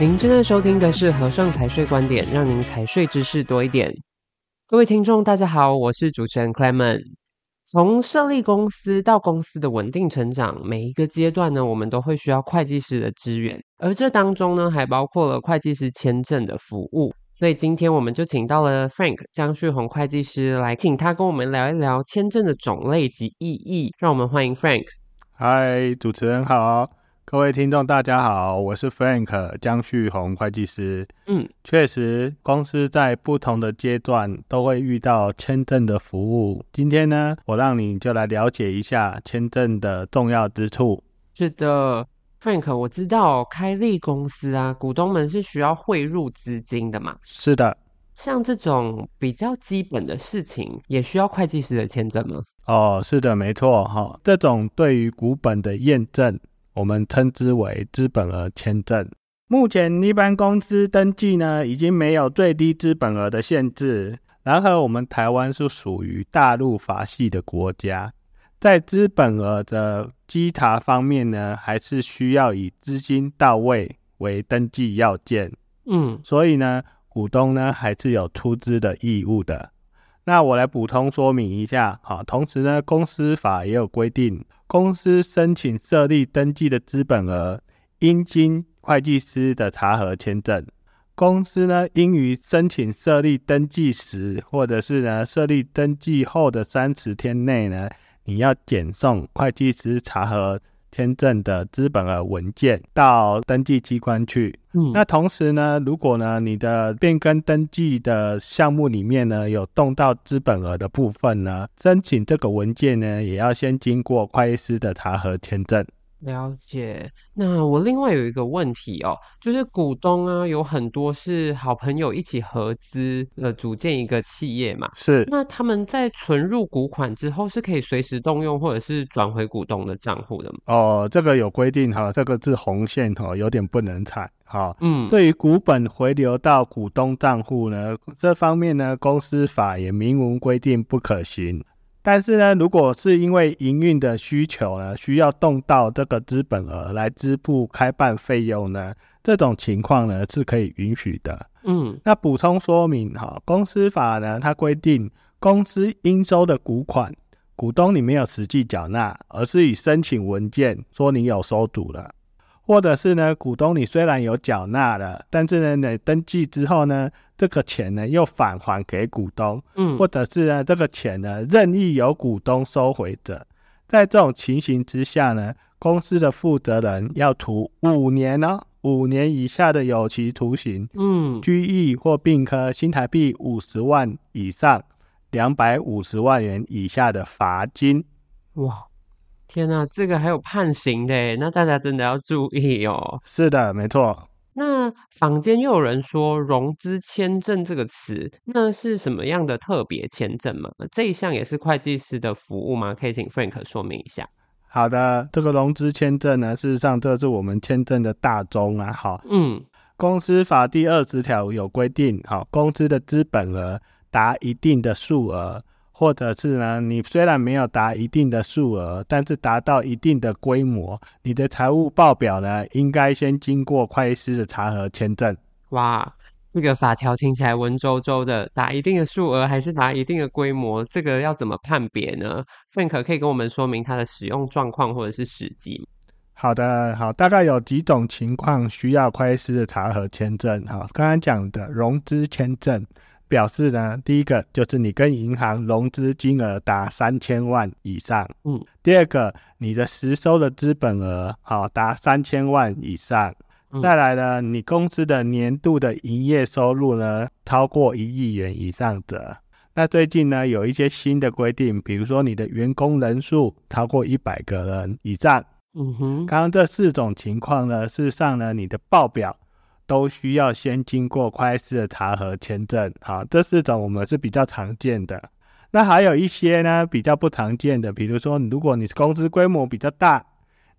您正在收听的是和盛财税观点，让您财税知识多一点。各位听众，大家好，我是主持人 Clement。从设立公司到公司的稳定成长，每一个阶段呢，我们都会需要会计师的支援，而这当中呢，还包括了会计师签证的服务。所以今天我们就请到了 Frank 江旭鸿会计师来，请他跟我们聊一聊签证的种类及意义。让我们欢迎 Frank。嗨，主持人好。各位听众，大家好，我是 Frank 江旭红会计师。嗯，确实，公司在不同的阶段都会遇到签证的服务。今天呢，我让你就来了解一下签证的重要之处。是的，Frank，我知道开立公司啊，股东们是需要汇入资金的嘛？是的，像这种比较基本的事情，也需要会计师的签证吗？哦，是的，没错哈。这种对于股本的验证。我们称之为资本额签证。目前一般公司登记呢，已经没有最低资本额的限制。然而，我们台湾是属于大陆法系的国家，在资本额的稽查方面呢，还是需要以资金到位为登记要件。嗯，所以呢，股东呢还是有出资的义务的。那我来补充说明一下，好，同时呢，公司法也有规定，公司申请设立登记的资本额，应经会计师的查核签证。公司呢，应于申请设立登记时，或者是呢设立登记后的三十天内呢，你要检送会计师查核。签证的资本额文件到登记机关去。嗯，那同时呢，如果呢你的变更登记的项目里面呢有动到资本额的部分呢，申请这个文件呢也要先经过会计师的查核签证。了解。那我另外有一个问题哦，就是股东啊，有很多是好朋友一起合资呃组建一个企业嘛。是。那他们在存入股款之后，是可以随时动用或者是转回股东的账户的吗？哦，这个有规定哈，这个是红线哈，有点不能踩哈。嗯。对于股本回流到股东账户呢，这方面呢，公司法也明文规定不可行。但是呢，如果是因为营运的需求呢，需要动到这个资本额来支付开办费用呢，这种情况呢是可以允许的。嗯，那补充说明哈，公司法呢它规定，公司应收的股款，股东你没有实际缴纳，而是以申请文件说你有收足了。或者是呢，股东你虽然有缴纳了，但是呢，你登记之后呢，这个钱呢又返还给股东，嗯，或者是呢，这个钱呢任意由股东收回者，在这种情形之下呢，公司的负责人要处五年哦，五年以下的有期徒刑，嗯，拘役或并科新台币五十万以上两百五十万元以下的罚金，哇。天呐，这个还有判刑的，那大家真的要注意哦。是的，没错。那坊间又有人说“融资签证”这个词，那是什么样的特别签证吗？这一项也是会计师的服务吗？可以请 Frank 说明一下。好的，这个融资签证呢，事实上这是我们签证的大宗啊。好，嗯，公司法第二十条有规定，好，公司的资本额达一定的数额。或者是呢，你虽然没有达一定的数额，但是达到一定的规模，你的财务报表呢，应该先经过会计师的查核签证。哇，这个法条听起来文绉绉的，达一定的数额还是达一定的规模，这个要怎么判别呢？Frank 可以跟我们说明它的使用状况或者是时机？好的，好，大概有几种情况需要会计师的查核签证。好，刚刚讲的融资签证。表示呢，第一个就是你跟银行融资金额达三千万以上，嗯，第二个你的实收的资本额好达三千万以上，嗯，再来呢，你公司的年度的营业收入呢超过一亿元以上者，那最近呢有一些新的规定，比如说你的员工人数超过一百个人以上，嗯哼，刚刚这四种情况呢，事实上呢你的报表。都需要先经过会计师的查核签证，好，这四种我们是比较常见的。那还有一些呢比较不常见的，比如说，如果你是公司规模比较大，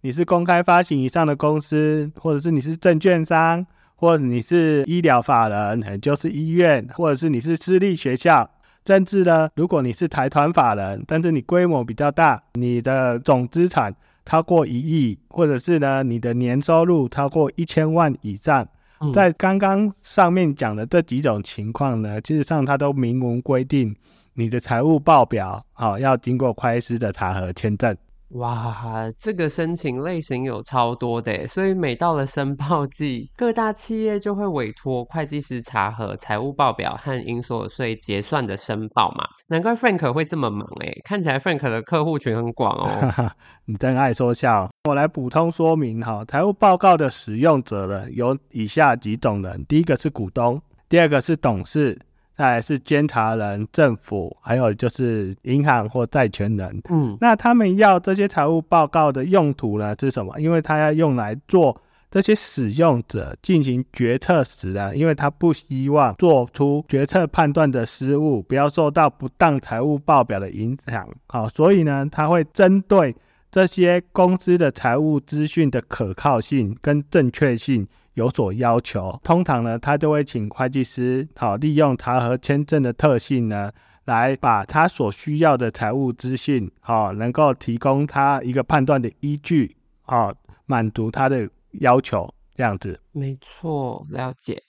你是公开发行以上的公司，或者是你是证券商，或者你是医疗法人，就是医院，或者是你是私立学校，甚至呢，如果你是财团法人，但是你规模比较大，你的总资产超过一亿，或者是呢，你的年收入超过一千万以上。嗯、在刚刚上面讲的这几种情况呢，其实上它都明文规定，你的财务报表好、哦、要经过会计师的查核签证。哇，这个申请类型有超多的，所以每到了申报季，各大企业就会委托会计师查核财务报表和应所得税结算的申报嘛。难怪 Frank 会这么忙诶，看起来 Frank 的客户群很广哦。你真爱说笑，我来补充说明哈，财务报告的使用者呢，有以下几种人：第一个是股东，第二个是董事。再来是监察人、政府，还有就是银行或债权人。嗯，那他们要这些财务报告的用途呢是什么？因为他要用来做这些使用者进行决策时呢，因为他不希望做出决策判断的失误，不要受到不当财务报表的影响。好，所以呢，他会针对这些公司的财务资讯的可靠性跟正确性。有所要求，通常呢，他就会请会计师，好，利用查核签证的特性呢，来把他所需要的财务资讯，好，能够提供他一个判断的依据，好，满足他的要求，这样子。没错，了解。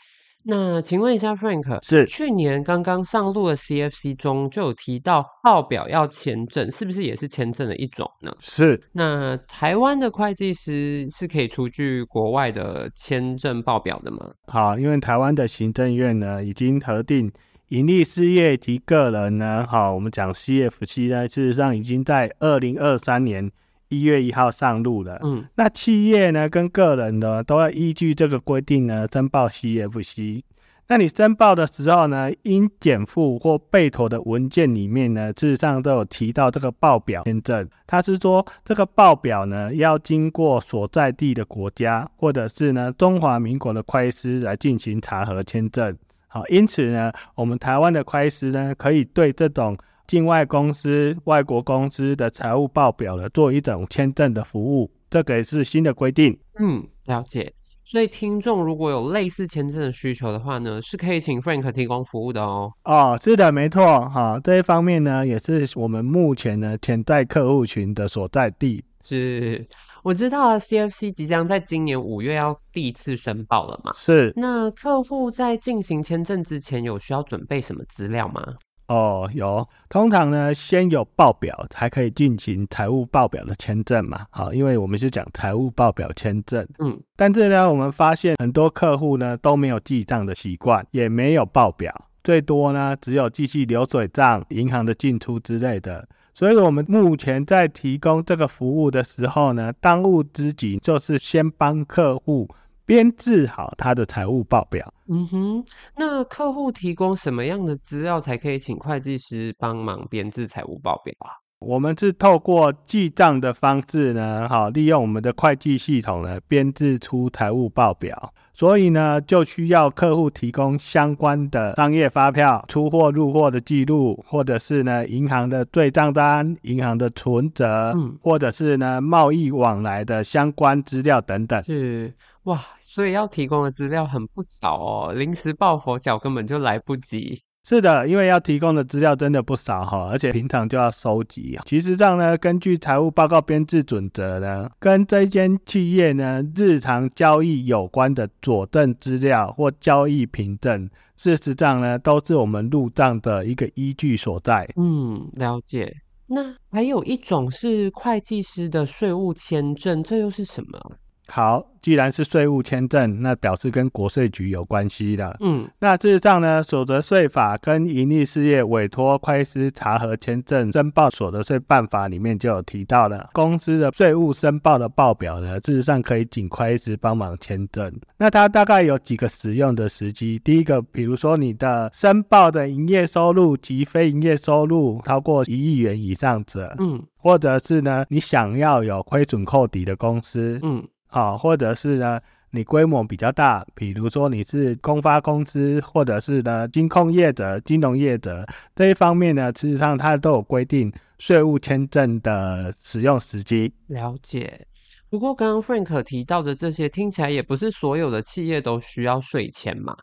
那请问一下，Frank，是去年刚刚上路的 CFC 中就有提到报表要签证，是不是也是签证的一种呢？是。那台湾的会计师是可以出具国外的签证报表的吗？好，因为台湾的行政院呢已经核定盈利事业及个人呢，好，我们讲 CFC 呢，事实上已经在二零二三年。一月一号上路了，嗯，那企业呢跟个人呢都要依据这个规定呢申报 CFC。那你申报的时候呢，应减负或备妥的文件里面呢，事实上都有提到这个报表签证。他是说这个报表呢要经过所在地的国家或者是呢中华民国的会计师来进行查核签证。好，因此呢，我们台湾的会计师呢可以对这种。境外公司、外国公司的财务报表呢，做一种签证的服务，这个也是新的规定。嗯，了解。所以听众如果有类似签证的需求的话呢，是可以请 Frank 提供服务的哦。哦，是的，没错。哈，这一方面呢，也是我们目前呢潜在客户群的所在地。是，我知道啊，CFC 即将在今年五月要第一次申报了嘛？是。那客户在进行签证之前，有需要准备什么资料吗？哦，有，通常呢，先有报表才可以进行财务报表的签证嘛。好，因为我们是讲财务报表签证。嗯，但是呢，我们发现很多客户呢都没有记账的习惯，也没有报表，最多呢只有记记流水账、银行的进出之类的。所以，我们目前在提供这个服务的时候呢，当务之急就是先帮客户。编制好他的财务报表。嗯哼，那客户提供什么样的资料才可以请会计师帮忙编制财务报表啊？我们是透过记账的方式呢，好，利用我们的会计系统呢，编制出财务报表。所以呢，就需要客户提供相关的商业发票、出货入货的记录，或者是呢银行的对账单、银行的存折，嗯，或者是呢贸易往来的相关资料等等。是。哇，所以要提供的资料很不少哦，临时抱佛脚根本就来不及。是的，因为要提供的资料真的不少哈，而且平常就要收集。其实上呢，根据财务报告编制准则呢，跟这间企业呢日常交易有关的佐证资料或交易凭证，事实上呢都是我们入账的一个依据所在。嗯，了解。那还有一种是会计师的税务签证，这又是什么？好，既然是税务签证，那表示跟国税局有关系的。嗯，那事实上呢，所得税法跟盈利事业委托会计师查核签证申报所得税办法里面就有提到了，公司的税务申报的报表呢，事实上可以请会计师帮忙签证。那它大概有几个使用的时机，第一个，比如说你的申报的营业收入及非营业收入超过一亿元以上者，嗯，或者是呢，你想要有亏损扣抵的公司，嗯。啊，或者是呢，你规模比较大，比如说你是公发公司，或者是呢金控业者、金融业者这一方面呢，事实上它都有规定税务签证的使用时机。了解。不过刚刚 Frank 提到的这些，听起来也不是所有的企业都需要税签嘛。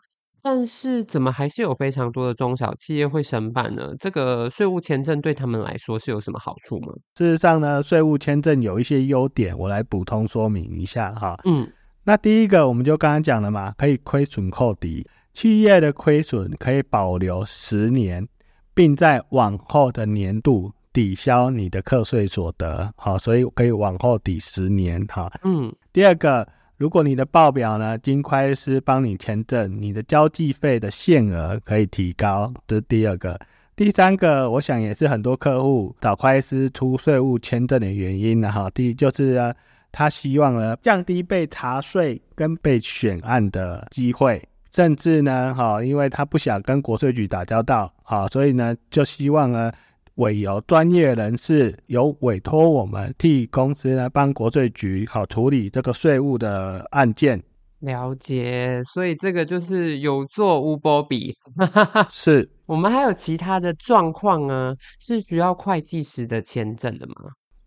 但是怎么还是有非常多的中小企业会申办呢？这个税务签证对他们来说是有什么好处吗？事实上呢，税务签证有一些优点，我来补充说明一下哈。嗯，那第一个我们就刚刚讲了嘛，可以亏损扣抵，企业的亏损可以保留十年，并在往后的年度抵消你的课税所得，好，所以可以往后抵十年，哈，嗯。第二个，如果你的报表呢，经会计师帮你签证，你的交际费的限额可以提高，这是第二个。第三个，我想也是很多客户找会计师出税务签证的原因呢，哈。第一就是呢，他希望呢降低被查税跟被选案的机会，甚至呢，哈，因为他不想跟国税局打交道，好，所以呢就希望呢。委由专业人士，有委托我们替公司来帮国税局好处理这个税务的案件。了解，所以这个就是有做无波比。是我们还有其他的状况啊，是需要会计师的签证的吗？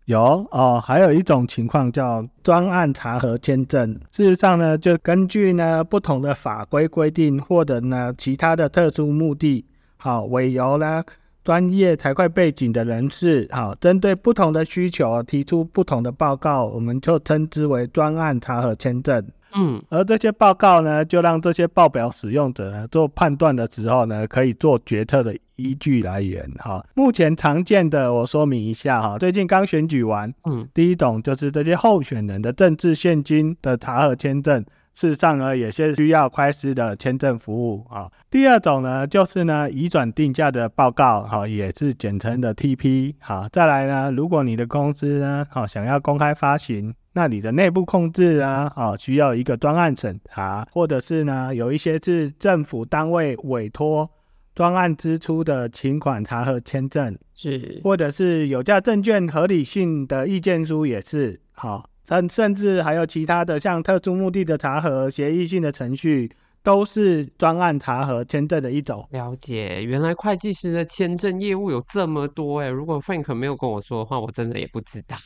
有哦，还有一种情况叫专案查核签证。事实上呢，就根据呢不同的法规规定，或者呢其他的特殊目的，好委由呢。专业财会背景的人士，好，针对不同的需求提出不同的报告，我们就称之为专案查核签证。嗯，而这些报告呢，就让这些报表使用者呢做判断的时候呢，可以做决策的依据来源。哈，目前常见的，我说明一下哈，最近刚选举完，嗯，第一种就是这些候选人的政治献金的查核签证。事实上呢，也是需要会计师的签证服务啊。第二种呢，就是呢移转定价的报告，哈，也是简称的 TP。好，再来呢，如果你的公司呢，好想要公开发行，那你的内部控制啊，啊需要一个专案审查，或者是呢有一些是政府单位委托专案支出的请款查核签证，是，或者是有价证券合理性的意见书也是好。甚甚至还有其他的，像特殊目的的查核、协议性的程序，都是专案查核签证的一种。了解，原来会计师的签证业务有这么多诶，如果 Frank 没有跟我说的话，我真的也不知道。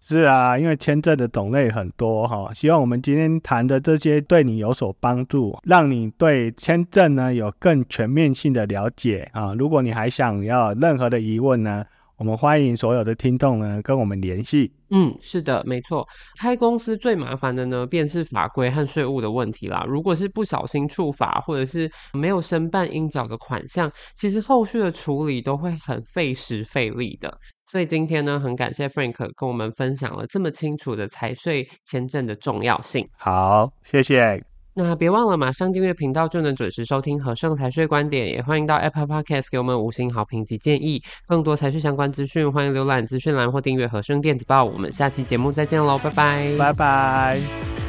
是啊，因为签证的种类很多哈，希望我们今天谈的这些对你有所帮助，让你对签证呢有更全面性的了解啊。如果你还想要任何的疑问呢，我们欢迎所有的听众呢跟我们联系。嗯，是的，没错。开公司最麻烦的呢，便是法规和税务的问题啦。如果是不小心触法，或者是没有申办应缴的款项，其实后续的处理都会很费时费力的。所以今天呢，很感谢 Frank 跟我们分享了这么清楚的财税签证的重要性。好，谢谢。那别忘了马上订阅频道，就能准时收听和盛财税观点。也欢迎到 Apple Podcast 给我们五星好评及建议。更多财税相关资讯，欢迎浏览资讯栏或订阅和盛电子报。我们下期节目再见喽，拜拜，拜拜。